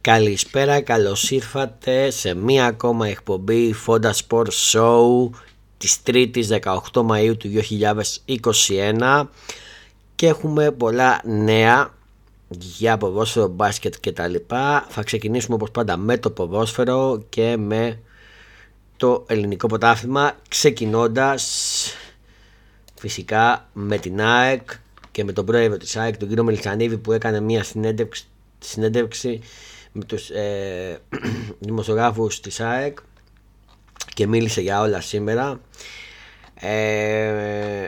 Καλησπέρα, καλώς ήρθατε σε μία ακόμα εκπομπή Fonda Sport Show της 3ης 18 Μαΐου του 2021 και έχουμε πολλά νέα για ποδόσφαιρο, μπάσκετ και τα λοιπά. Θα ξεκινήσουμε όπως πάντα με το ποδόσφαιρο και με το ελληνικό ποτάθλημα ξεκινώντας φυσικά με την ΑΕΚ και με τον πρόεδρο της ΑΕΚ τον κύριο Μελισανίδη που έκανε μια συνέντευξη, συνέντευξη με τους ε, δημοσιογράφους της ΑΕΚ και μίλησε για όλα σήμερα. Ε,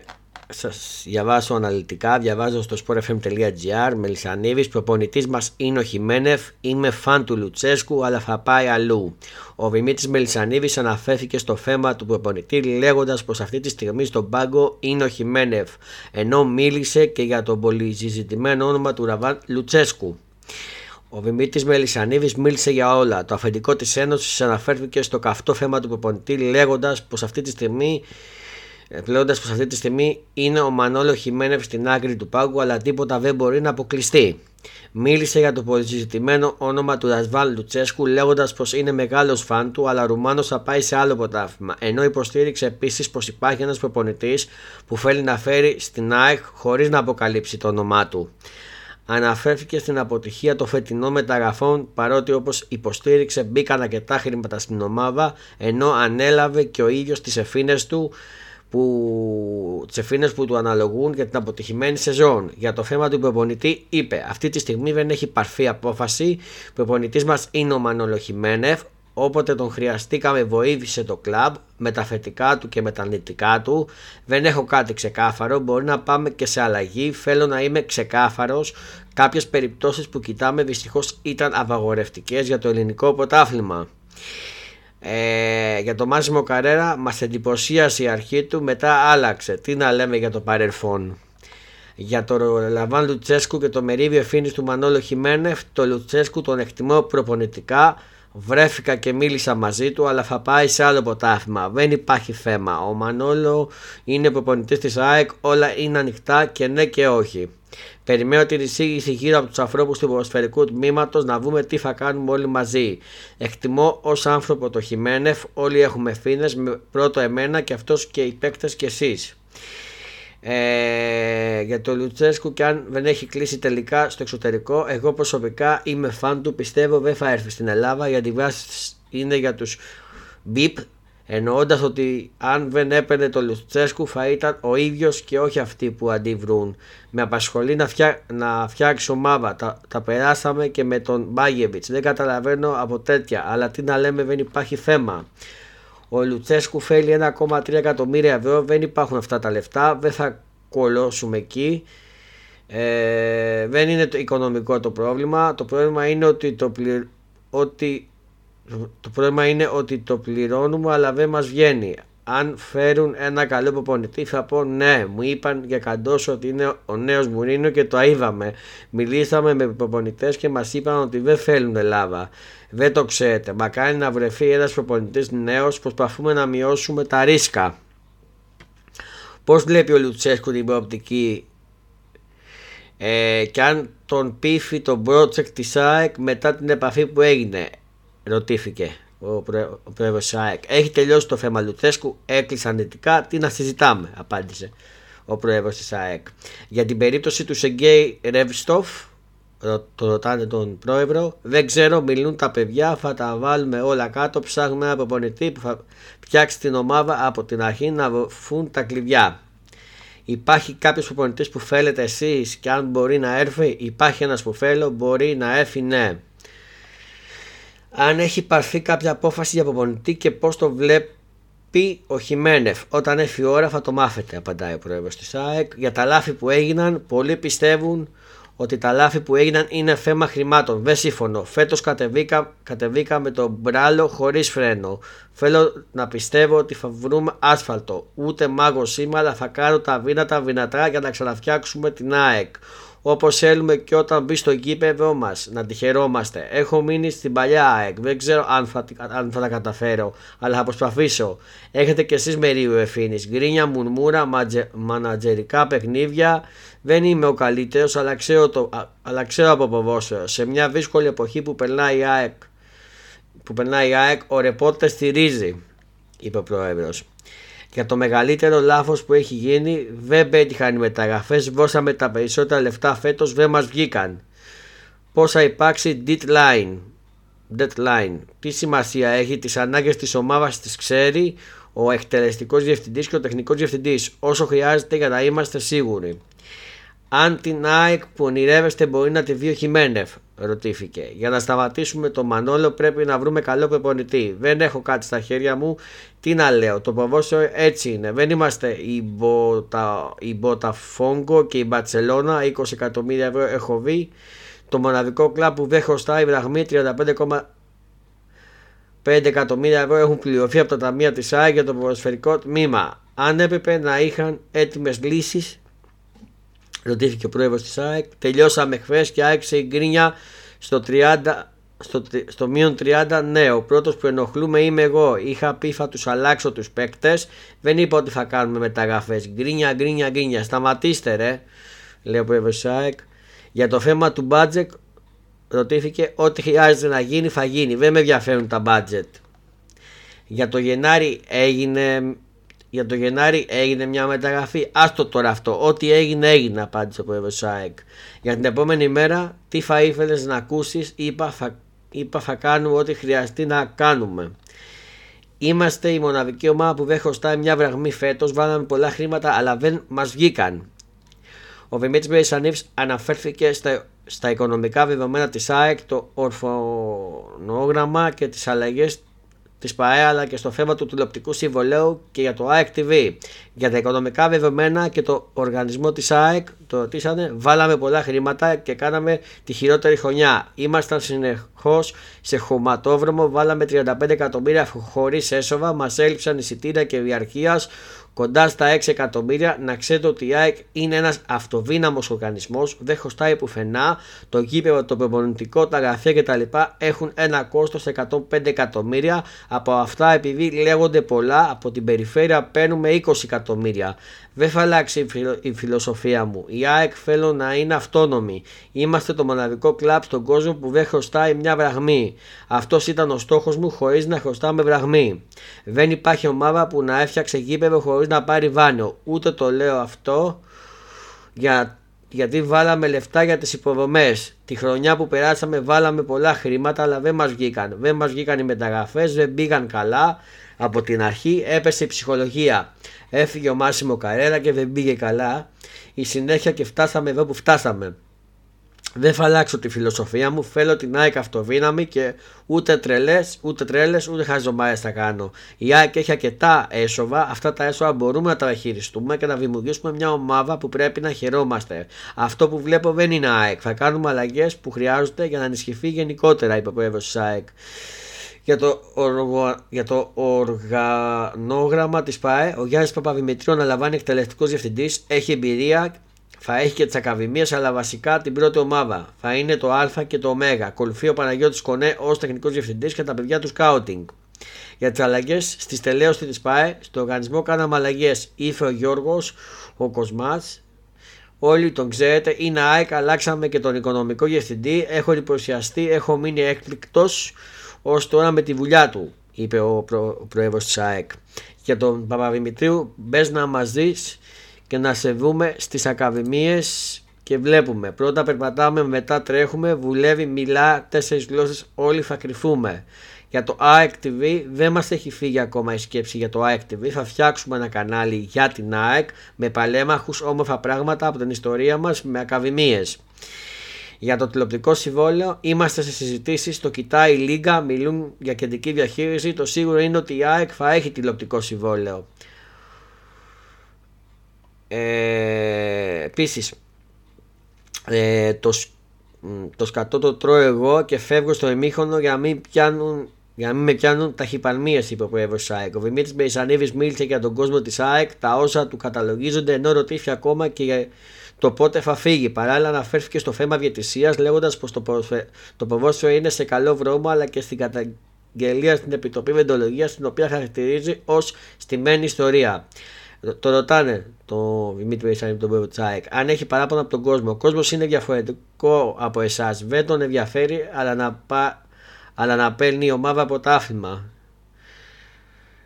σας διαβάσω αναλυτικά, διαβάζω στο sportfm.gr Μελισανίδης, προπονητής μας είναι ο Χιμένεφ, είμαι φαν του Λουτσέσκου αλλά θα πάει αλλού. Ο Δημήτρης Μελισανίδης αναφέρθηκε στο θέμα του προπονητή λέγοντας πως αυτή τη στιγμή στον πάγκο είναι ο Χιμένεφ ενώ μίλησε και για το πολυζητημένο όνομα του Ραβάν Λουτσέσκου. Ο Δημήτρης Μελισανίδης μίλησε για όλα. Το αφεντικό της Ένωσης αναφέρθηκε στο καυτό θέμα του προπονητή, λέγοντας πως αυτή τη στιγμή Λέγοντας πως αυτή τη στιγμή είναι ο Μανώλο Χιμένευ στην άκρη του πάγκου, αλλά τίποτα δεν μπορεί να αποκλειστεί. Μίλησε για το πολυζητημένο όνομα του Ρασβάλ Λουτσέσκου, λέγοντας πως είναι μεγάλος φαν του, αλλά Ρουμάνος θα πάει σε άλλο ποτάφημα. Ενώ υποστήριξε επίσης πως υπάρχει ένας προπονητής που θέλει να φέρει στην ΑΕΚ χωρίς να αποκαλύψει το όνομά του αναφέρθηκε στην αποτυχία των φετινών μεταγραφών παρότι όπως υποστήριξε μπήκαν αρκετά χρήματα στην ομάδα ενώ ανέλαβε και ο ίδιος τις ευθύνες του που, τις ευθύνες που του αναλογούν για την αποτυχημένη σεζόν. Για το θέμα του προπονητή είπε αυτή τη στιγμή δεν έχει παρφή απόφαση, ο προπονητής μας είναι ο Μανolo Όποτε τον χρειαστήκαμε βοήθησε το κλαμπ με τα θετικά του και με τα αρνητικά του. Δεν έχω κάτι ξεκάθαρο, μπορεί να πάμε και σε αλλαγή. Θέλω να είμαι ξεκάθαρος. Κάποιες περιπτώσεις που κοιτάμε δυστυχώς ήταν απαγορευτικές για το ελληνικό πρωτάθλημα. Ε, για το Μάσιμο Καρέρα μας εντυπωσίασε η αρχή του, μετά άλλαξε. Τι να λέμε για το παρελθόν. Για το Λαβάν Λουτσέσκου και το μερίδιο ευθύνης του Μανώλο Χιμένεφ, το Λουτσέσκου τον εκτιμώ προπονητικά Βρέθηκα και μίλησα μαζί του, αλλά θα πάει σε άλλο ποτάθλημα. Δεν υπάρχει θέμα. Ο Μανόλο είναι προπονητής της ΑΕΚ, όλα είναι ανοιχτά και ναι και όχι. Περιμένω την εισήγηση γύρω από τους ανθρώπους του ποδοσφαιρικού τμήματος να δούμε τι θα κάνουμε όλοι μαζί. Εκτιμώ ως άνθρωπο το Χιμένεφ, όλοι έχουμε ευθύνε, πρώτο εμένα και αυτός και οι παίκτες και εσείς. Ε, για το Λουτσέσκου και αν δεν έχει κλείσει τελικά στο εξωτερικό εγώ προσωπικά είμαι φαν του πιστεύω δεν θα έρθει στην Ελλάδα. Γιατί βάση είναι για τους μπιπ εννοώντας ότι αν δεν έπαιρνε το Λουτσέσκου θα ήταν ο ίδιος και όχι αυτοί που αντιβρούν. Με απασχολεί να, φτιά, να φτιάξει ομάδα. Τα, τα περάσαμε και με τον Μπάγεβιτς. Δεν καταλαβαίνω από τέτοια αλλά τι να λέμε δεν υπάρχει θέμα ο Λουτσέσκου θέλει 1,3 εκατομμύρια ευρώ. Δεν υπάρχουν αυτά τα λεφτά. Δεν θα κολώσουμε εκεί. Ε, δεν είναι το οικονομικό το πρόβλημα. Το πρόβλημα είναι ότι το, ότι... το πρόβλημα είναι ότι το πληρώνουμε αλλά δεν μας βγαίνει. Αν φέρουν ένα καλό προπονητή θα πω ναι, μου είπαν για καντός ότι είναι ο νέος Μουρίνο και το είδαμε. Μιλήσαμε με προπονητές και μας είπαν ότι δεν θέλουν Ελλάδα. Δεν το ξέρετε. Μακάρι να βρεθεί ένας προπονητής νέος. Προσπαθούμε να μειώσουμε τα ρίσκα. Πώς βλέπει ο Λουτσέσκου την προοπτική; Ε, και αν τον πείθει το project της ΑΕΚ μετά την επαφή που έγινε, ρωτήθηκε ο, πρόεδρο τη ΑΕΚ. Έχει τελειώσει το θέμα Λουτσέσκου, έκλεισε αρνητικά. Τι να συζητάμε, απάντησε ο πρόεδρο τη ΑΕΚ. Για την περίπτωση του Σεγκέη Ρεύστοφ, το ρωτάνε τον πρόεδρο. Δεν ξέρω, μιλούν τα παιδιά. Θα τα βάλουμε όλα κάτω. Ψάχνουμε ένα προπονητή που θα φτιάξει την ομάδα από την αρχή να βοφούν τα κλειδιά. Υπάρχει κάποιος προπονητής που θέλετε εσείς και αν μπορεί να έρθει, υπάρχει ένας που θέλω, μπορεί να έρθει, ναι. Αν έχει πάρθει κάποια απόφαση για προπονητή και πώς το βλέπει ο Χιμένεφ. Όταν έρθει η ώρα θα το μάθετε, απαντάει ο πρόεδρος της ΑΕΚ. Για τα λάθη που έγιναν, πολλοί πιστεύουν ότι τα λάθη που έγιναν είναι θέμα χρημάτων. Δεν σύμφωνο. Φέτος κατεβήκα, κατεβήκα με τον μπράλο χωρίς φρένο. Θέλω να πιστεύω ότι θα βρούμε άσφαλτο. Ούτε μάγος σήμερα θα κάνω τα βίνατα δυνατά για να ξαναφτιάξουμε την ΑΕΚ. Όπως θέλουμε και όταν μπει στο γήπεδο μας να τη χαιρόμαστε. Έχω μείνει στην παλιά ΑΕΚ. Δεν ξέρω αν θα, αν θα τα καταφέρω, αλλά θα προσπαθήσω. Έχετε κι εσείς μερίου ευθύνης. Γκρίνια, μουρμούρα, μανατζερικά παιχνίδια. Δεν είμαι ο καλύτερος, αλλά, αλλά ξέρω από ποδόσφαιρο. Σε μια δύσκολη εποχή που περνάει η ΑΕΚ, που περνάει η ΑΕΚ ο ρεπόρτερ στηρίζει, είπε ο πρόεδρος. Για το μεγαλύτερο λάθος που έχει γίνει δεν πέτυχαν οι μεταγραφές. Δώσαμε τα περισσότερα λεφτά φέτος, δεν μας βγήκαν. Πώς θα υπάρξει deadline; deadline. Τι σημασία έχει, τις ανάγκες της ομάδας τις ξέρει ο εκτελεστικός διευθυντής και ο τεχνικός διευθυντής, όσο χρειάζεται για να είμαστε σίγουροι. Αν την ΑΕΚ που ονειρεύεστε μπορεί να τη δει ο Χιμένεφ, ρωτήθηκε. Για να σταματήσουμε το Μανόλο πρέπει να βρούμε καλό προπονητή. Δεν έχω κάτι στα χέρια μου. Τι να λέω, το ποδόσφαιρο έτσι είναι. Δεν είμαστε η, Μποτα, η Μποταφόγκο και η Μπατσελώνα. 20 εκατομμύρια ευρώ έχω δει. Το μοναδικό κλαμπ που δεν χρωστάει βραχμή 35,5 εκατομμύρια ευρώ έχουν πληρωθεί από τα ταμεία της ΑΕΚ για το ποδοσφαιρικό τμήμα. Αν έπρεπε να είχαν έτοιμες λύσεις ρωτήθηκε ο πρόεδρος της ΑΕΚ. Τελειώσαμε χθες και άρχισε η γκρίνια στο 30. Στο, στο μείον 30, ναι, ο πρώτος που ενοχλούμε είμαι εγώ. Είχα πει θα τους αλλάξω τους παίκτες. Δεν είπα ότι θα κάνουμε μεταγραφές. Γκρίνια, γκρίνια, γκρίνια. Σταματήστε, ρε, λέει ο πρόεδρος της ΑΕΚ. Για το θέμα του budget, ρωτήθηκε ό,τι χρειάζεται να γίνει θα γίνει. Δεν με ενδιαφέρουν τα budget. Για το Γενάρη έγινε για το Γενάρη έγινε μια μεταγραφή. Άστο τώρα αυτό. Ό,τι έγινε, έγινε, απάντησε ο πρόεδρος ΣΑΕΚ. Για την επόμενη μέρα, τι θα ήθελες να ακούσεις, είπα, θα, είπα θα κάνουμε ό,τι χρειαστεί να κάνουμε. Είμαστε η μοναδική ομάδα που δεν χρωστάει μια βραγμή φέτος. Βάλαμε πολλά χρήματα, αλλά δεν μας βγήκαν. Ο Δημήτρης Μπεϊσανίβ αναφέρθηκε στα, στα οικονομικά δεδομένα της ΑΕΚ, το ορφονόγραμμα και τις αλλαγές της ΠαΕ αλλά και στο θέμα του τηλεοπτικού συμβολέου και για το ΑΕΚ TV. Για τα οικονομικά δεδομένα και το οργανισμό της ΑΕΚ, το ρωτήσανε, βάλαμε πολλά χρήματα και κάναμε τη χειρότερη χρονιά. Ήμασταν συνεχώς σε χωματόβρομο, βάλαμε 35 εκατομμύρια χωρίς έσοβα, μας έλειψαν εισιτήρια και διαρκεία κοντά στα 6 εκατομμύρια. Να ξέρετε ότι η ΑΕΚ είναι ένας αυτοδύναμος οργανισμός, δεν χρωστάει πουθενά. Το γήπεδο, το προπονητικό, τα γραφεία κτλ. έχουν ένα κόστος 105 εκατομμύρια. Από αυτά, επειδή λέγονται πολλά, από την περιφέρεια παίρνουμε 20 εκατομμύρια. Δεν θα αλλάξει η φιλοσοφία μου. Η ΑΕΚ θέλω να είναι αυτόνομη. Είμαστε το μοναδικό κλαμπ στον κόσμο που δεν χρωστάει μια βραγμή. Αυτός ήταν ο στόχος μου χωρίς να χρωστάμε βραγμή. Δεν υπάρχει ομάδα που να έφτιαξε γήπεδο χωρίς να πάρει βάνιο. Ούτε το λέω αυτό για γιατί βάλαμε λεφτά για τις υποδομές. Τη χρονιά που περάσαμε βάλαμε πολλά χρήματα αλλά δεν μας βγήκαν. Δεν μας βγήκαν οι μεταγραφές, δεν πήγαν καλά. Από την αρχή έπεσε η ψυχολογία. Έφυγε ο Μάσιμο Καρέρα και δεν πήγε καλά. Η συνέχεια και φτάσαμε εδώ που φτάσαμε. Δεν θα αλλάξω τη φιλοσοφία μου. Θέλω την ΑΕΚ αυτοδύναμη και ούτε τρελές, ούτε τρέλες, ούτε χαζομάρες θα κάνω. Η ΑΕΚ έχει αρκετά έσοβα. Αυτά τα έσοβα μπορούμε να τα χειριστούμε και να δημιουργήσουμε μια ομάδα που πρέπει να χαιρόμαστε. Αυτό που βλέπω δεν είναι ΑΕΚ. Θα κάνουμε αλλαγές που χρειάζονται για να ενισχυθεί γενικότερα, είπε ο πρόεδρο της ΑΕΚ για το, οργο, για το οργανόγραμμα της ΠΑΕ. Ο Γιάννης Παπαδημητρίου αναλαμβάνει εκτελεστικός διευθυντής, έχει εμπειρία, θα έχει και τι ακαδημίε, αλλά βασικά την πρώτη ομάδα. Θα είναι το Α και το Ω. Ακολουθεί ο Παναγιώτης Κονέ ως τεχνικός διευθυντής και τα παιδιά του σκάουτινγκ. Για τις αλλαγές στη τελείωση της ΠΑΕ, στο οργανισμό κάναμε αλλαγές. Ήρθε ο Γιώργος, ο Κοσμάς, Όλοι τον ξέρετε, είναι ΑΕΚ, αλλάξαμε και τον οικονομικό διευθυντή. Έχω εντυπωσιαστεί, έχω μείνει έκπληκτος ως τώρα με τη δουλειά του, είπε ο, προ, ο πρόεδρος της ΑΕΚ. Για τον Παπαδημητρίου, μπες να μας δεις και να σε δούμε στις ακαδημίες και βλέπουμε. Πρώτα περπατάμε, μετά τρέχουμε, βουλεύει, μιλά, τέσσερις γλώσσες, όλοι θα κρυφούμε. Για το ΑΕΚ TV δεν μας έχει φύγει ακόμα η σκέψη για το ΑΕΚ TV. Θα φτιάξουμε ένα κανάλι για την ΑΕΚ με παλέμαχους όμορφα πράγματα από την ιστορία μας με ακαδημίες. Για το τηλεοπτικό συμβόλαιο είμαστε σε συζητήσεις. Το κοιτάει η Λίγκα, μιλούν για κεντρική διαχείριση. Το σίγουρο είναι ότι η ΑΕΚ θα έχει τηλεοπτικό συμβόλαιο. Ε, Επίσης, ε, το, το σκατό το τρώω εγώ και φεύγω στο εμίχωνο για να μην πιάνουν για να μην με πιάνουν ταχυπαλμίες, είπε ο πρόεδρος της ΑΕΚ. Ο Δημήτρης Μπεϊσανίδης μίλησε για τον κόσμο της ΑΕΚ, τα όσα του καταλογίζονται, ενώ ρωτήθηκε ακόμα και για το πότε θα φύγει. Παράλληλα, αναφέρθηκε στο θέμα διαιτησίας, λέγοντας πως το, το ποδόσφαιρο είναι σε καλό δρόμο, αλλά και στην καταγγελία στην Επιτροπή Βεντολογία, την οποία χαρακτηρίζει ως στημένη ιστορία. Το ρωτάνε το Δημήτρη Ισάνη τον Τσάικ αν έχει παράπονα από τον κόσμο. Ο κόσμος είναι διαφορετικό από εσάς. Δεν τον ενδιαφέρει, αλλά να, πα, αλλά να παίρνει η ομάδα πρωτάθλημα.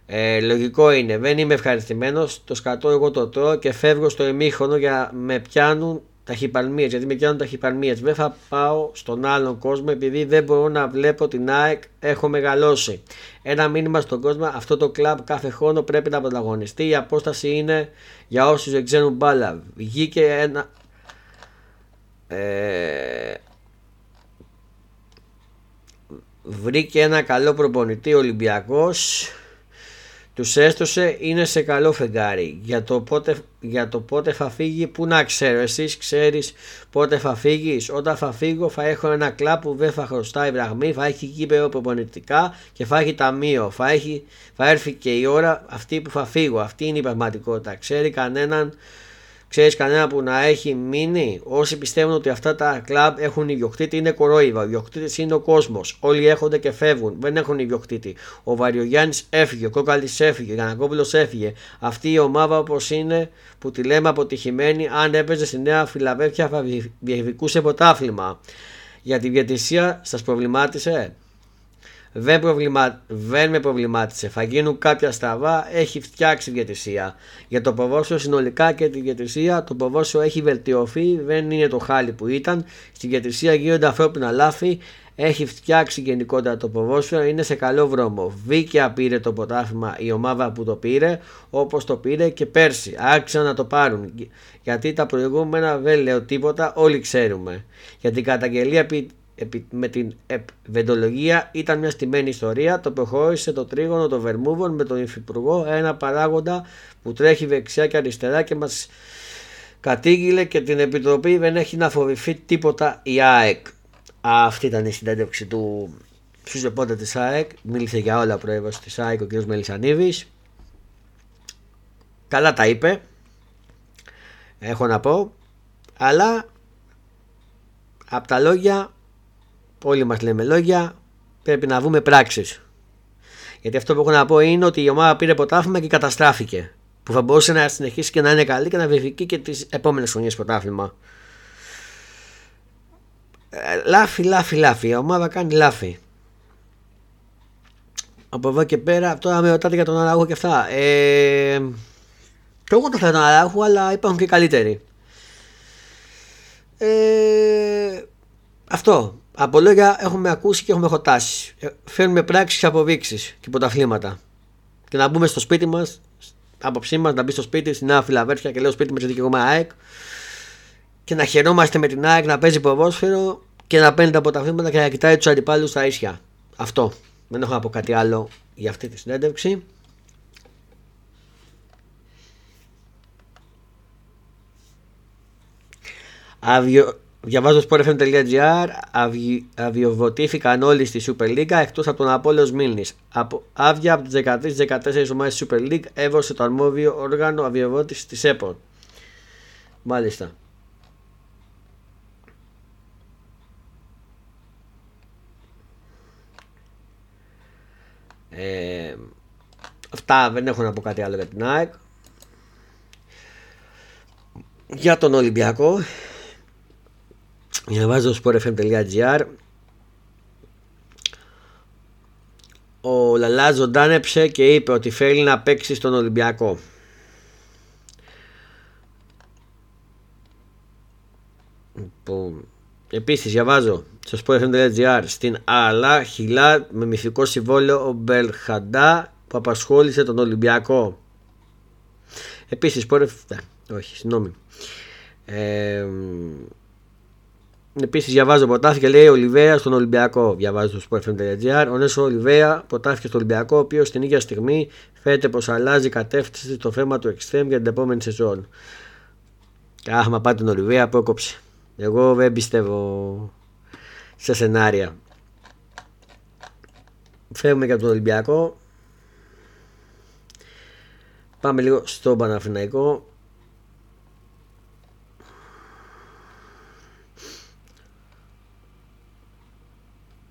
Ε, λογικό είναι, δεν είμαι ευχαριστημένος. Το σκατώ εγώ το τρώω και φεύγω στο εμίχρονο για με πιάνουν ταχυπαλμίες. Γιατί με πιάνουν ταχυπαλμίες. Δεν θα πάω στον άλλον κόσμο επειδή δεν μπορώ να βλέπω την ΑΕΚ. Έχω μεγαλώσει. Ένα μήνυμα στον κόσμο. Αυτό το κλαμπ κάθε χρόνο πρέπει να πρωταγωνιστεί. Η απόσταση είναι για όσους δεν ξέρουν μπάλα. Βγήκε ένα. Ε, βρήκε ένα καλό προπονητή Ολυμπιακός τους έστωσε είναι σε καλό φεγγάρι. Για το, πότε, για το πότε θα φύγει που να ξέρω. Εσείς ξέρεις πότε θα φύγεις. Όταν θα φύγω θα έχω ένα κλαπ που δεν θα χρωστάει βραγμή θα έχει κύπερο προπονητικά και θα έχει ταμείο. Θα, έχει, θα έρθει και η ώρα αυτή που θα φύγω. Αυτή είναι η πραγματικότητα. Ξέρει κανέναν Ξέρεις κανένα που να έχει μείνει; Όσοι πιστεύουν ότι αυτά τα κλαμπ έχουν ιδιοκτήτη είναι κορόιδα. Ο ιδιοκτήτης είναι ο κόσμος. Όλοι έρχονται και φεύγουν. Δεν έχουν ιδιοκτήτη. Ο Βαριογιάννης έφυγε. Ο Κόκαλης έφυγε. Ο Γιανακόπουλος έφυγε. Αυτή η ομάδα όπως είναι που τη λέμε αποτυχημένη, αν έπαιζε στη Νέα Φιλαβέφια θα διεκδικούσε ποτάθλημα. Για τη διατησία σας προβλημάτισε; Δεν, προβλημα... δεν με προβλημάτισε. Θα γίνουν κάποια στραβά, έχει φτιάξει διαιτησία. Για το ποδόσφαιρο συνολικά και τη διαιτησία, το ποδόσφαιρο έχει βελτιωθεί, δεν είναι το χάλι που ήταν. Στη διαιτησία γίνονται ανθρώπινα λάθη, έχει φτιάξει γενικότερα το ποδόσφαιρο, είναι σε καλό δρόμο. Βίκαια πήρε το ποτάθλημα η ομάδα που το πήρε, όπως το πήρε και πέρσι. Άρχισαν να το πάρουν. Γιατί τα προηγούμενα δεν λέω τίποτα, όλοι ξέρουμε. Για την καταγγελία με την βεντολογία ήταν μια στημένη ιστορία. Το προχώρησε το τρίγωνο των Βερμούβων με τον Υφυπουργό, ένα παράγοντα που τρέχει δεξιά και αριστερά και μας κατήγγειλε και την Επιτροπή δεν έχει να φοβηθεί τίποτα η ΑΕΚ. Αυτή ήταν η συνέντευξη του στους ρεπόρτερ της ΑΕΚ. Μίλησε για όλα ο πρόεδρος της ΑΕΚ ο κ. Μελισανίδης. Καλά τα είπε. Έχω να πω. Αλλά από τα λόγια Όλοι μας λέμε λόγια, πρέπει να βούμε πράξεις. Γιατί αυτό που έχω να πω είναι ότι η ομάδα πήρε ποτάφημα και καταστράφηκε. Που θα μπορούσε να συνεχίσει και να είναι καλή και να βρεθεί και τις επόμενες χρονιές ποτάφημα. Ε, λάφι, λάφι, λάφι. Η ομάδα κάνει λάφι. Από εδώ και πέρα, τώρα με ρωτάτε για τον Αράγου και αυτά. Ε, και εγώ το θέλω τον Αράγου, αλλά υπάρχουν και καλύτεροι. Ε, αυτό. Από λόγια έχουμε ακούσει και έχουμε χωτάσει. Ε, φέρνουμε πράξεις και αποδείξεις και πρωταθλήματα. Και να μπούμε στο σπίτι μας, άποψή μας, να μπει στο σπίτι, στην Νέα Φιλαβέρφια και λέω σπίτι με δικαιωμά ΑΕΚ και να χαιρόμαστε με την ΑΕΚ να παίζει ποδόσφαιρο και να παίρνει τα πρωταθλήματα και να κοιτάει τους αντιπάλους στα ίσια. Αυτό. Δεν έχω να πω κάτι άλλο για αυτή τη συνέντευξη. Αβιο... Διαβάζω sportfm.gr, αβιοβοτήθηκαν όλοι στη Super League εκτός από τον Απόλαιο Μίλνης. Άβια από τις 13-14 ομάδες της Super League έβωσε το αρμόδιο όργανο αβιοβότηση της ΕΠΟ. Μάλιστα. Ε, αυτά δεν έχω να πω κάτι άλλο για την ΑΕΚ. Για τον Ολυμπιακό Διαβάζω sportfm.gr Ο Λαλά ζωντάνεψε και είπε ότι θέλει να παίξει στον Ολυμπιακό. Λοιπόν, επίσης διαβάζω στο sportfm.gr στην Αλλά Χιλά με μυθικό συμβόλαιο ο Μπελχαντά που απασχόλησε τον Ολυμπιακό. Επίσης, sport... όχι, συγγνώμη. Ε, Επίσης, διαβάζω ποτάθηκε λέει Ολιβέα στον Ολυμπιακό. Διαβάζω στο sportfm.gr. Ο Νέσο Ολιβέα ποτάθηκε στον Ολυμπιακό, ο οποίος την ίδια στιγμή φαίνεται πως αλλάζει κατεύθυνση στο θέμα του Extreme για την επόμενη σεζόν. Αχ, μα πάτε τον Ολιβέα, απόκοψε. Εγώ δεν πιστεύω σε σενάρια. Φεύγουμε για τον Ολυμπιακό. Πάμε λίγο στο Παναφυναϊκό.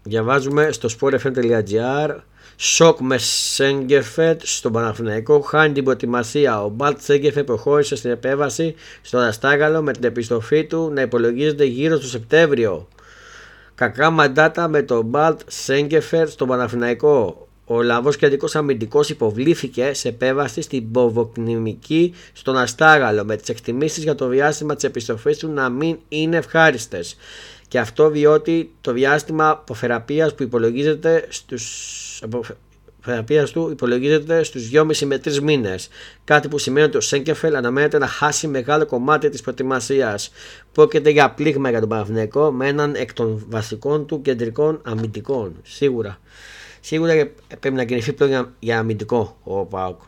Διαβάζουμε στο sportfm.gr Σοκ με Σέγκεφετ στον Παναθηναϊκό. Χάνει την προετοιμασία. Ο Μπαλτ Σέγκεφετ προχώρησε στην επέβαση στο Αστάγαλο με την επιστροφή του να υπολογίζεται γύρω στο Σεπτέμβριο. Κακά μαντάτα με τον Μπαλτ Σέγκεφετ στον Παναθηναϊκό. Ο Λαβός κεντρικό αμυντικός υποβλήθηκε σε επέβαση στην Ποβοκνημική στον Αστάγαλο με τις εκτιμήσεις για το διάστημα της επιστροφής του να μην είναι ευχάριστες. Και αυτό διότι το διάστημα αποθεραπείας που υπολογίζεται στους θεραπείας του υπολογίζεται στους 2,5 με 3 μήνες. Κάτι που σημαίνει ότι ο Σέγκεφελ αναμένεται να χάσει μεγάλο κομμάτι της προετοιμασίας. Πρόκειται για πλήγμα για τον Παναθηναϊκό με έναν εκ των βασικών του κεντρικών αμυντικών. Σίγουρα. Σίγουρα πρέπει να κινηθεί πλέον για, για αμυντικό ο Πάοκ.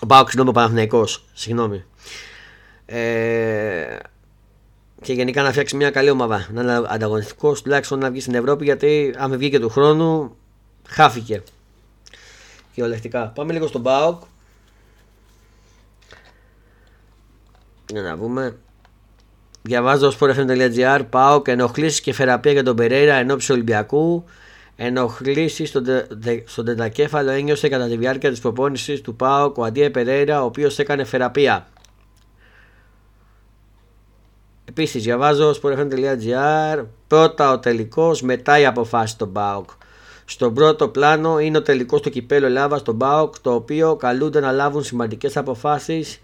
Ο Πάοκ, συγγνώμη, ο Παναθηναϊκός. Συγγνώμη. Ε, και γενικά να φτιάξει μια καλή ομάδα. Να είναι ανταγωνιστικός τουλάχιστον να βγει στην Ευρώπη γιατί αν βγήκε του χρόνου χάθηκε. Κυριολεκτικά. Πάμε λίγο στον Μπάουκ. Για να δούμε. Διαβάζω sportfm.gr Πάοκ ενοχλήσεις και θεραπεία για τον Περέιρα εν ώψη Ολυμπιακού. Ενοχλήσεις στον, τε, στον τετακέφαλο ένιωσε κατά τη διάρκεια της προπόνησης του Πάοκ ο Αντίε Περέιρα, ο οποίος έκανε θεραπεία. Επίσης, διαβάζω sportfm.gr πρώτα ο τελικός, μετά η αποφάση των Μπάουκ. Στον πρώτο πλάνο είναι ο τελικός στο κυπέλο Ελλάδας στον Μπάουκ, το οποίο καλούνται να λάβουν σημαντικές αποφάσεις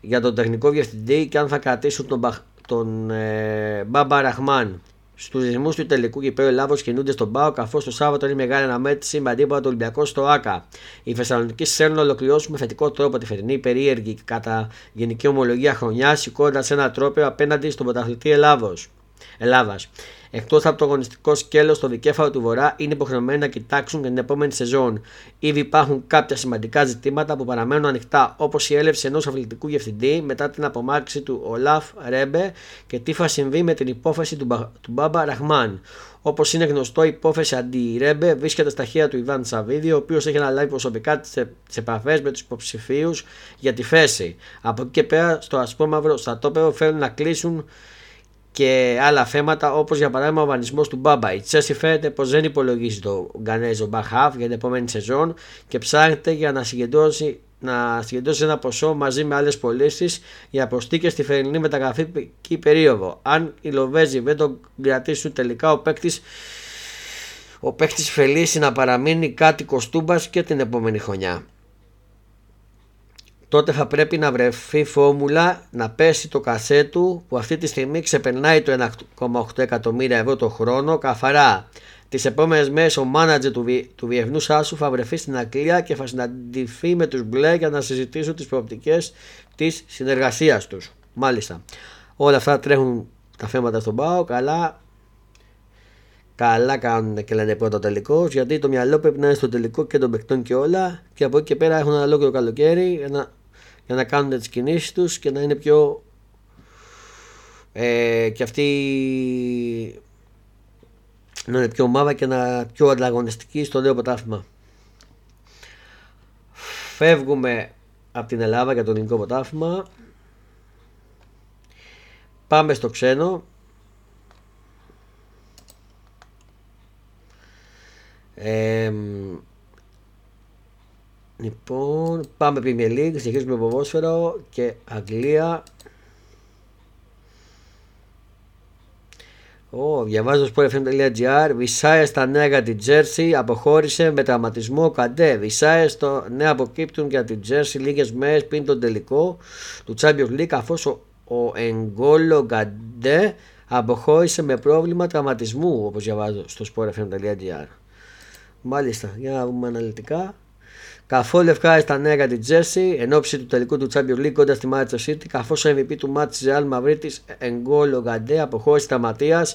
για τον τεχνικό διευθυντή και αν θα κρατήσουν τον, τον ε, Μπάμπα Ραχμάν. Στους ρυθμούς του τελικού κυπέλου Ελλάδος κινούνται στον Πάο, καθώς το Σάββατο είναι μεγάλη αναμέτρηση με αντίπαλο του Ολυμπιακό στο ΑΚΑ. Οι Θεσσαλονικοί θέλουν να ολοκληρώσουν με θετικό τρόπο τη φετινή περίεργη κατά γενική ομολογία χρονιά, σηκώντα ένα τρόπο απέναντι στον πρωταθλητή Ελλάδος. Ελλάδας. Εκτός από το αγωνιστικό σκέλος στο δικέφαλο του Βορρά, είναι υποχρεωμένοι να κοιτάξουν για την επόμενη σεζόν. Ήδη υπάρχουν κάποια σημαντικά ζητήματα που παραμένουν ανοιχτά, όπως η έλευση ενός αθλητικού διευθυντή μετά την απομάκρυνση του Ολάφ Ρέμπε και τι θα συμβεί με την υπόθεση του, του Μπάμπα Ραχμάν. Όπως είναι γνωστό, η υπόθεση αντί-Ρέμπε βρίσκεται στα χέρια του Ιβάν Σαββίδη, ο οποίος έχει αναλάβει προσωπικά τις επαφές με τους υποψηφίους για τη θέση. Από εκεί και πέρα, στο ασπρόμαυρο στρατόπεδο θέλουν να κλείσουν και άλλα θέματα όπως για παράδειγμα ο βανισμός του Μπάμπα. Η Τσέσι φαίνεται πως δεν υπολογίζει το Γκανέζο Μπαχάφ για την επόμενη σεζόν και ψάχνεται για να συγκεντρώσει, να συγκεντρώσει ένα ποσό μαζί με άλλες πωλήσεις για προστίκε στη φερινή μεταγραφική περίοδο. Αν οι Λοβέζοι δεν τον κρατήσουν τελικά ο παίκτης ο παίκτης φελήσει να παραμείνει κάτι κοστούμπας και την επόμενη χρονιά τότε θα πρέπει να βρεθεί φόρμουλα να πέσει το κασέ του που αυτή τη στιγμή ξεπερνάει το 1,8 εκατομμύρια ευρώ το χρόνο καθαρά. Τις επόμενες μέρες ο μάνατζερ του, του Διεθνού Άσου θα βρεθεί στην Αγγλία και θα συναντηθεί με τους μπλε για να συζητήσουν τις προοπτικές της συνεργασίας τους. Μάλιστα. Όλα αυτά τρέχουν τα θέματα στον Πάο, καλά. Καλά κάνουν και λένε πρώτο τελικός, γιατί το μυαλό πρέπει να είναι στο τελικό και των παικτών και όλα. Και από εκεί και πέρα έχουν ένα ολόκληρο καλοκαίρι, ένα για να κάνουν τις κινήσεις τους και να είναι πιο ε, και αυτή να είναι πιο ομάδα και να πιο ανταγωνιστική στο νέο ποτάφημα. Φεύγουμε από την Ελλάδα για το ελληνικό ποτάφημα. Πάμε στο ξένο. Ε, Λοιπόν, πάμε Premier League, συνεχίζουμε ποδόσφαιρο και Αγγλία. Oh, διαβάζω στο sportfm.gr Βυσάε στα νέα για την Τζέρσι αποχώρησε με τραυματισμό καντέ. Βυσάε στο νέα αποκύπτουν για την Τζέρσι λίγες μέρες πριν τον τελικό του Champions League καθώ ο, ο Εγκόλο Καντέ αποχώρησε με πρόβλημα τραυματισμού όπως διαβάζω στο sportfm.gr. Μάλιστα, για να δούμε αναλυτικά. Καθόλου ευχάριστα νέα για την Τζέρσι εν ώψη του τελικού του Champions League κοντά στη Manchester City, καθώς ο MVP του μάτς της Real Madrid Εγκόλο Γκαντέ αποχώρησε σταματία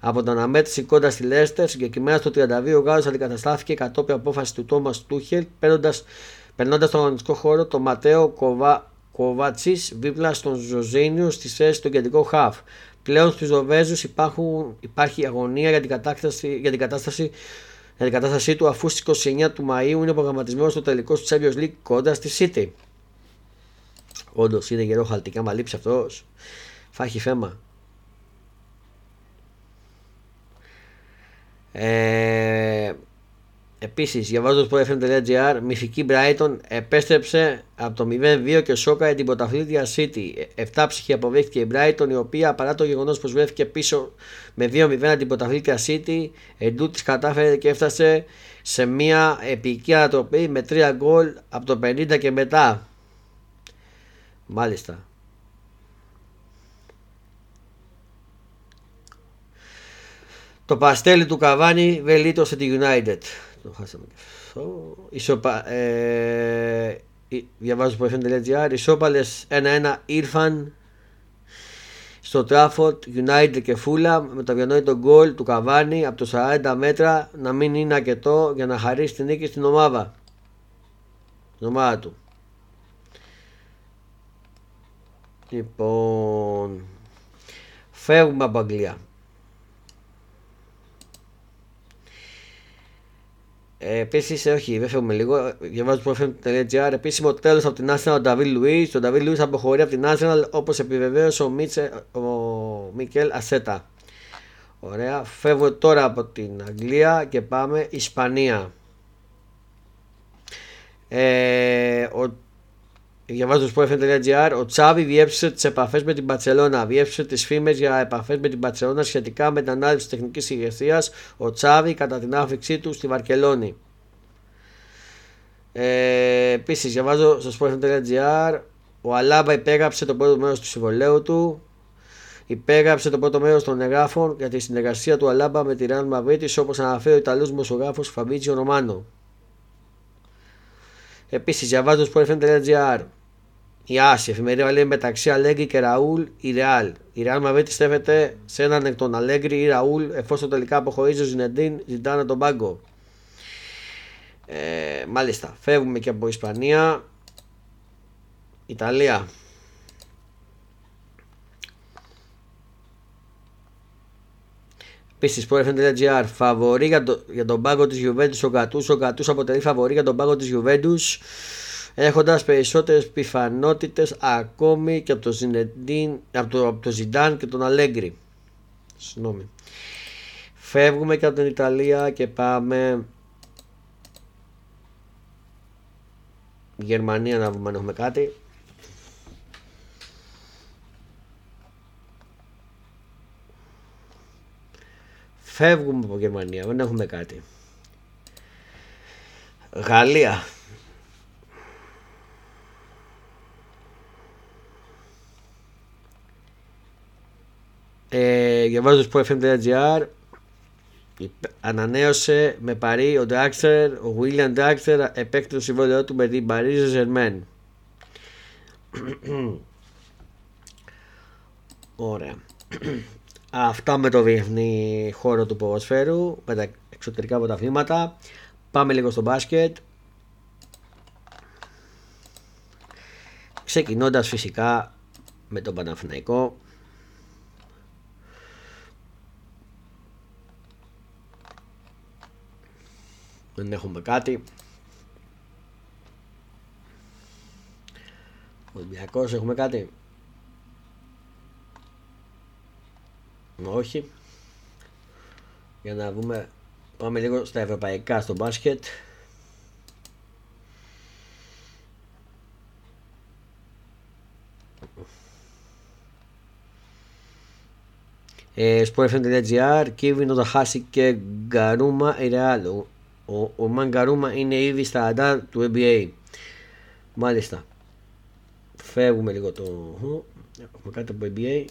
από την αναμέτρηση κοντά στη Λέστερ. Συγκεκριμένα στο 32 ο Γάλλος αντικαταστάθηκε κατόπιν απόφασης του Τόμα Τούχελ, περνώντας στον αγωνιστικό χώρο τον Ματέο Κοβα... Κοβάτσι δίπλα στον Ζωζίνιο στη θέση του κεντρικό χαφ. Πλέον στους Ζοβέζου υπάρχει αγωνία για την, για την κατάσταση για την κατάστασή του αφού στις 29 του Μαΐου είναι προγραμματισμένο στο τελικό του Champions League κοντά στη City. Όντως είναι γερό χαλτικά μα λείψει αυτός. Θα έχει θέμα. Ε, Επίσης, διαβάζω στο FM.gr, μυθική Brighton επέστρεψε από το 0-2 και σόκαρε την πρωταθλήτρια City. Εφτάψυχη αποδέχτηκε η Brighton, η οποία παρά το γεγονός πως βρέθηκε πίσω με 2-0 την πρωταθλήτρια City, εντού της κατάφερε και έφτασε σε μια επική ανατροπή με 3 γκολ από το 50 και μετά. Μάλιστα. Το παστέλι του Καβάνι βελίτωσε τη United. Το χάσαμε και αυτό. Ισοπα, ε, διαβάζω από fm.gr. Ισόπαλες 1-1 ήρθαν στο Τράφορτ, United και Φούλα με το αδιανόητο γκολ του Καβάνι από το 40 μέτρα να μην είναι αρκετό για να χαρίσει την νίκη στην ομάδα. Στην ομάδα του. Λοιπόν, φεύγουμε από Αγγλία. Επίσης, όχι, δεν φεύγουμε λίγο. Διαβάζω το FM.gr. Επίσημο τέλος από την Arsenal ο Νταβίλ Λουί. Ο Νταβίλ Λουί αποχωρεί από την Arsenal όπως επιβεβαίωσε ο, Μίτσε, ο Μικέλ Ασέτα. Ωραία. Φεύγω τώρα από την Αγγλία και πάμε Ισπανία. Ε, ο Διαβάζω στο sportfm.gr, ο Τσάβη διέψευσε τις επαφές με την Παρσελώνα. Διέψευσε τις φήμες για επαφές με την Παρσελώνα σχετικά με την ανάλυση τη τεχνικής ηγεσίας. Ο Τσάβη κατά την άφηξή του στη Βαρκελόνη. Ε, Επίσης, διαβάζω στο sportfm.gr, ο Αλάμπα υπέγραψε το πρώτο μέρος του συμβολέου του. Υπέγραψε το πρώτο μέρος των εγγράφων για τη συνεργασία του Αλάμπα με τη Ραν Μαβρίτη, όπως αναφέρει ο Ιταλός δημοσιογράφος Φαμπίτσιο Ρωμάνο. Επίσης, διαβάζω στο sportfm.gr, η Άση, εφημερίδα λέει μεταξύ Αλέγκρι και Ραούλ η Ρεάλ. Η Ρεάλ Μαβέτη στέφεται σε έναν εκ των Αλέγκρι ή Ραούλ εφόσον τελικά αποχωρίζει ο Ζινεντίν ζητάνε τον πάγκο. Ε, μάλιστα, φεύγουμε και από Ισπανία. Ιταλία. Επίσης, pro.gr φαβορή για, το, για τον πάγκο της Juventus ο Γκατού. Ο Γκατού αποτελεί φαβορή για τον πάγκο της Juventus έχοντας περισσότερες πιθανότητες ακόμη και από το, Ζινεντίν, από το, από το Ζιντάν και τον Αλέγκρι. Συγγνώμη. Φεύγουμε και από την Ιταλία και πάμε Γερμανία να δούμε αν έχουμε κάτι. Φεύγουμε από Γερμανία, δεν έχουμε κάτι. Γαλλία. Ε, διαβάζω στο FM.gr ανανέωσε με παρή ο Ντάξτερ, ο Βίλιαν Ντάξτερ επέκτησε το συμβόλαιό του με την Paris Ζερμέν. Ωραία. Αυτά με το διεθνή χώρο του ποδοσφαίρου, με τα εξωτερικά πρωταθλήματα. Πάμε λίγο στο μπάσκετ. Ξεκινώντας φυσικά με τον Παναθηναϊκό Δεν έχουμε κάτι. Ολυμπιακός έχουμε κάτι. Όχι. Για να δούμε. Πάμε λίγο στα ευρωπαϊκά στο μπάσκετ. Ε, Sport.gr Κίβινο θα χάσει και Γκαρούμα η Ρεάλ. Ο, ο Μαγκαρούμα είναι ήδη στα αντά του NBA. Μάλιστα. Φεύγουμε λίγο το. Έχουμε κάτι από NBA.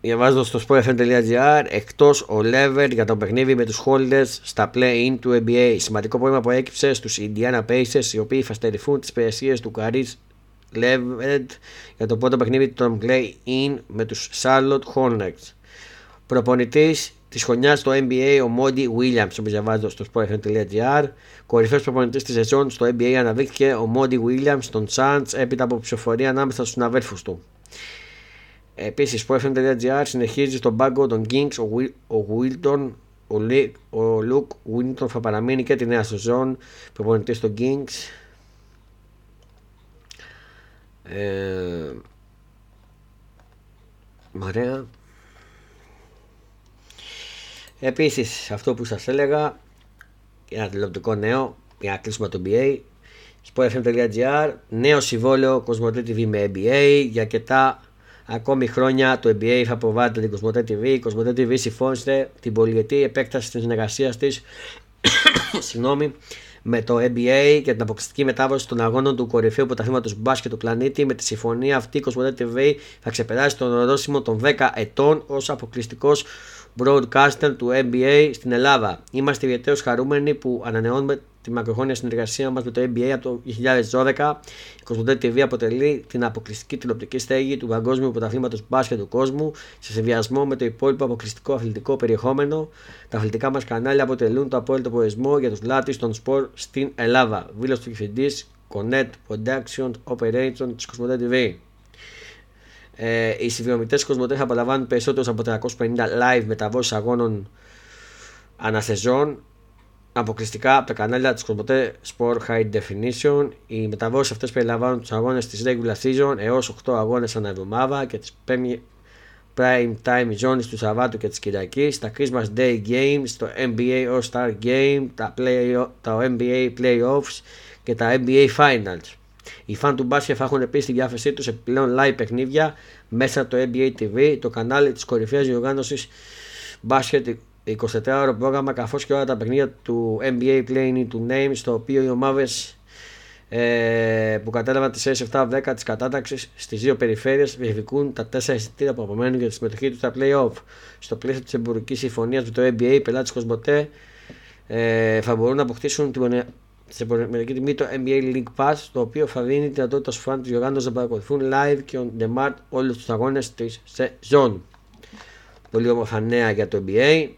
Διαβάζω στο sportfm.gr εκτός ο Lever για το παιχνίδι με τους holders στα play-in του NBA. Σημαντικό πρόβλημα που έκυψε στους Indiana Pacers οι οποίοι θα στερηθούν τις υπηρεσίες του Caris Levered για το πρώτο παιχνίδι των play-in με τους Charlotte Hornets. Προπονητής της χρονιάς στο NBA ο Μόντι Williams, όπως διαβάζω στο sportfm.gr. Κορυφαίος προπονητής της σεζόν στο NBA αναδείχθηκε ο Μόντι Williams των Suns έπειτα από ψηφοφορία ανάμεσα στους αδέρφου του. Επίσης, sportfm.gr συνεχίζει στον πάγκο των Kings ο, ο Wilton. Ο, ο Luke Winton θα παραμείνει και τη νέα σεζόν προπονητής των Kings. Ε, Ωραία. Επίσης αυτό που σας έλεγα ένα τηλεοπτικό νέο για να κλείσουμε το NBA sportfm.gr νέο συμβόλαιο Κοσμοτέ TV με NBA για αρκετά ακόμη χρόνια το NBA θα προβάλλεται την Κοσμοτέ TV η Κοσμοτέ TV συμφώνησε την πολυετή επέκταση της συνεργασίας της συγγνώμη, με το NBA και την αποκλειστική μετάβαση των αγώνων του κορυφαίου πρωταθλήματος μπάσκετ του πλανήτη. Με τη συμφωνία αυτή, η Κοσμοτέ TV θα ξεπεράσει τον ορόσημο των 10 ετών ως αποκλειστικός broadcaster του NBA στην Ελλάδα. Είμαστε ιδιαίτερως χαρούμενοι που ανανεώνουμε τη μακροχρόνια συνεργασία μας με το NBA από το 2012. Η Κοσμοτέ TV αποτελεί την αποκλειστική τηλεοπτική στέγη του Παγκόσμιου Πρωταθλήματος Μπάσκετ του κόσμου σε συνδυασμό με το υπόλοιπο αποκλειστικό αθλητικό περιεχόμενο. Τα αθλητικά μας κανάλια αποτελούν το απόλυτο προορισμό για τους λάτρε των σπορ στην Ελλάδα. Βίλο του Διευθυντής Connect Production Operation της Κοσμοτέ TV. Ε, οι συνδρομητέ Κοσμοτέ θα απολαμβάνουν περισσότερους από 350 live μεταβόσεις αγώνων ανασεζόν αποκλειστικά από τα κανάλια της Κοσμοτέ Sport High Definition. Οι μεταβόσεις αυτές περιλαμβάνουν τους αγώνες της regular season έως 8 αγώνες ανά εβδομάδα και τις prime time zones του Σαββάτου και της Κυριακής, τα Christmas Day Games, το NBA All Star Game, τα, play, τα NBA Playoffs και τα NBA Finals. Οι φαν του μπάσκετ θα έχουν επίσης τη διάθεσή τους επιπλέον live παιχνίδια μέσα από το NBA TV, το κανάλι της κορυφαίας διοργάνωσης μπάσκετ 24ωρο πρόγραμμα καθώς και όλα τα παιχνίδια του NBA Playing to Name, στο οποίο οι ομάδες ε, που κατέλαβαν τις 7-10 της κατάταξης στις δύο περιφέρειες διεκδικούν τα 4 εισιτήρια που απομένουν για τη συμμετοχή τους στα playoff. Στο πλαίσιο της εμπορικής συμφωνίας με το NBA, οι πελάτες Κοσμοτέ ε, θα μπορούν να αποκτήσουν την σε μερική τιμή το NBA League Pass, το οποίο θα δίνει τη δυνατότητα στους φαν της διοργάνωση να παρακολουθούν live και on demand όλους τους αγώνες της σεζόν. Πολύ όμορφα νέα για το NBA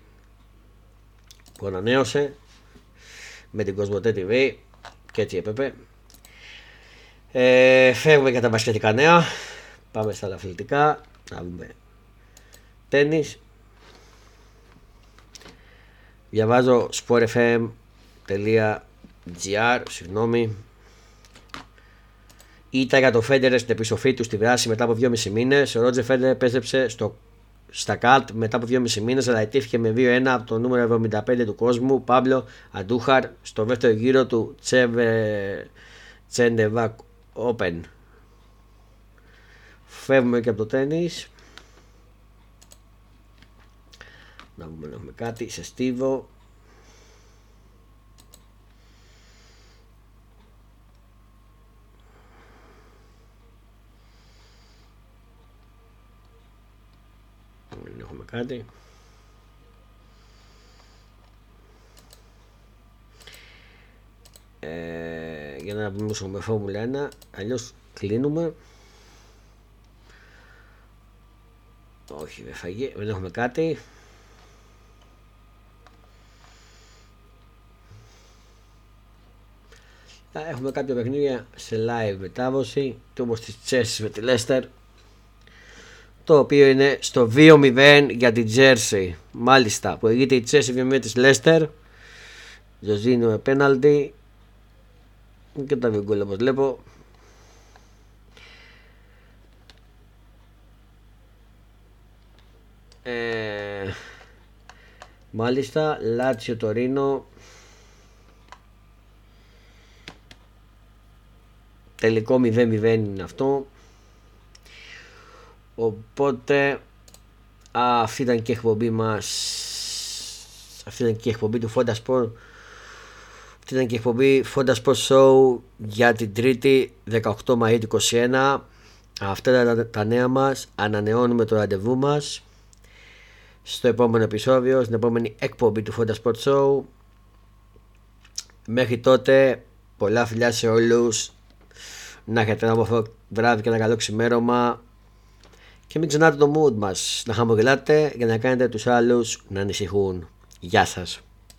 που ανανέωσε με την Κοσμοτέ TV και έτσι έπρεπε. Ε, φεύγουμε για τα μπασκετικά νέα. Πάμε στα αθλητικά. Να δούμε. Τένις. Διαβάζω sportfm.gr Συγγνώμη. Ήταν για το Φέντερ στην επιστροφή του στη δράση μετά από 2,5 μήνες. Ο Ρότζε Φέντερ επέστρεψε στο στα καλτ μετά από 2,5 μήνες, αλλά ετήθηκε με 2-1 από το νούμερο 75 του κόσμου, Παύλο Αντούχαρ, στο δεύτερο γύρο του Τσεβε... Τσέντεβακ Open. Φεύγουμε και από το τέννη. Να δούμε να έχουμε κάτι σε στίβο. Δεν έχουμε κάτι. Ε, για να πούμε με Φόρμουλα 1 αλλιώς κλείνουμε. Όχι δεν φαγεί δεν έχουμε κάτι. Έχουμε κάποια παιχνίδια σε live μετάδοση του όπως της Chess με τη Leicester το οποίο είναι στο 2-0 για την Jersey. Μάλιστα, που έγινε η Chelsea 2-0 της Leicester. Ζωζίνο με πέναλτι. Και τα δύο γκολ όπως βλέπω. Ε, μάλιστα, Λάτσιο Τωρίνο. Τελικό 0-0 είναι αυτό. Οπότε αυτή ήταν και η εκπομπή μας. Αυτή ήταν και η εκπομπή του Fonda Sport. Αυτή ήταν και η εκπομπή Fonda Sport Show για την Τρίτη 18 Μαΐου 2021 αυτά ήταν τα νέα μας. Ανανεώνουμε το ραντεβού μας στο επόμενο επεισόδιο στην επόμενη εκπομπή του Fonda Sport Show. Μέχρι τότε πολλά φιλιά σε όλους. Να έχετε ένα όμορφο βράδυ και ένα καλό ξημέρωμα και μην ξεχνάτε το mood μας, να χαμογελάτε για να κάνετε τους άλλους να ανησυχούν. Γεια σας.